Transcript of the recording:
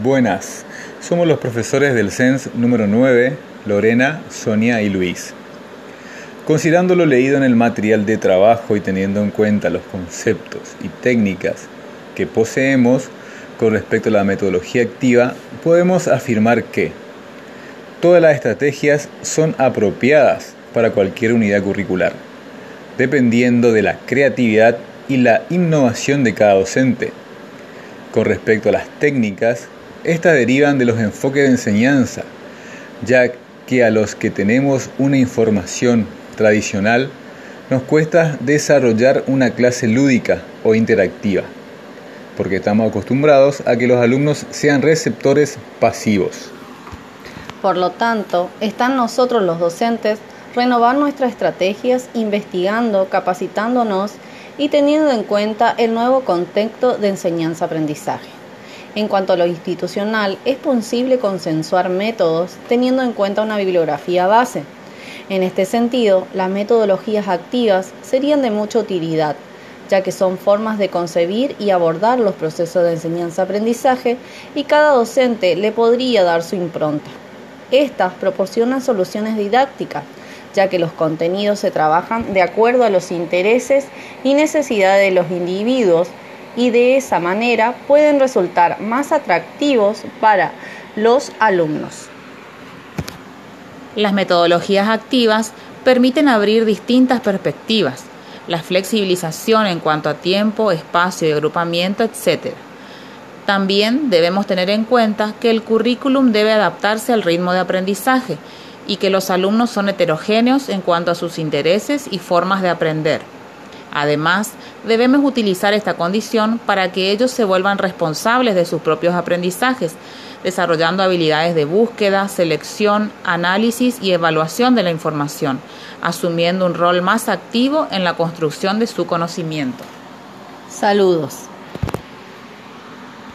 Buenas, somos los profesores del CENS número 9, Lorena, Sonia y Luis. Considerando lo leído en el material de trabajo y teniendo en cuenta los conceptos y técnicas que poseemos con respecto a la metodología activa, podemos afirmar que todas las estrategias son apropiadas para cualquier unidad curricular, dependiendo de la creatividad y la innovación de cada docente. Con respecto a las técnicas, estas derivan de los enfoques de enseñanza, ya que a los que tenemos una información tradicional nos cuesta desarrollar una clase lúdica o interactiva, porque estamos acostumbrados a que los alumnos sean receptores pasivos. Por lo tanto, están nosotros los docentes renovar nuestras estrategias investigando, capacitándonos y teniendo en cuenta el nuevo contexto de enseñanza-aprendizaje. En cuanto a lo institucional, es posible consensuar métodos teniendo en cuenta una bibliografía base. En este sentido, las metodologías activas serían de mucha utilidad, ya que son formas de concebir y abordar los procesos de enseñanza-aprendizaje y cada docente le podría dar su impronta. Estas proporcionan soluciones didácticas, ya que los contenidos se trabajan de acuerdo a los intereses y necesidades de los individuos y de esa manera pueden resultar más atractivos para los alumnos. Las metodologías activas permiten abrir distintas perspectivas, la flexibilización en cuanto a tiempo, espacio y agrupamiento, etc. También debemos tener en cuenta que el currículum debe adaptarse al ritmo de aprendizaje y que los alumnos son heterogéneos en cuanto a sus intereses y formas de aprender. Además, debemos utilizar esta condición para que ellos se vuelvan responsables de sus propios aprendizajes, desarrollando habilidades de búsqueda, selección, análisis y evaluación de la información, asumiendo un rol más activo en la construcción de su conocimiento. Saludos.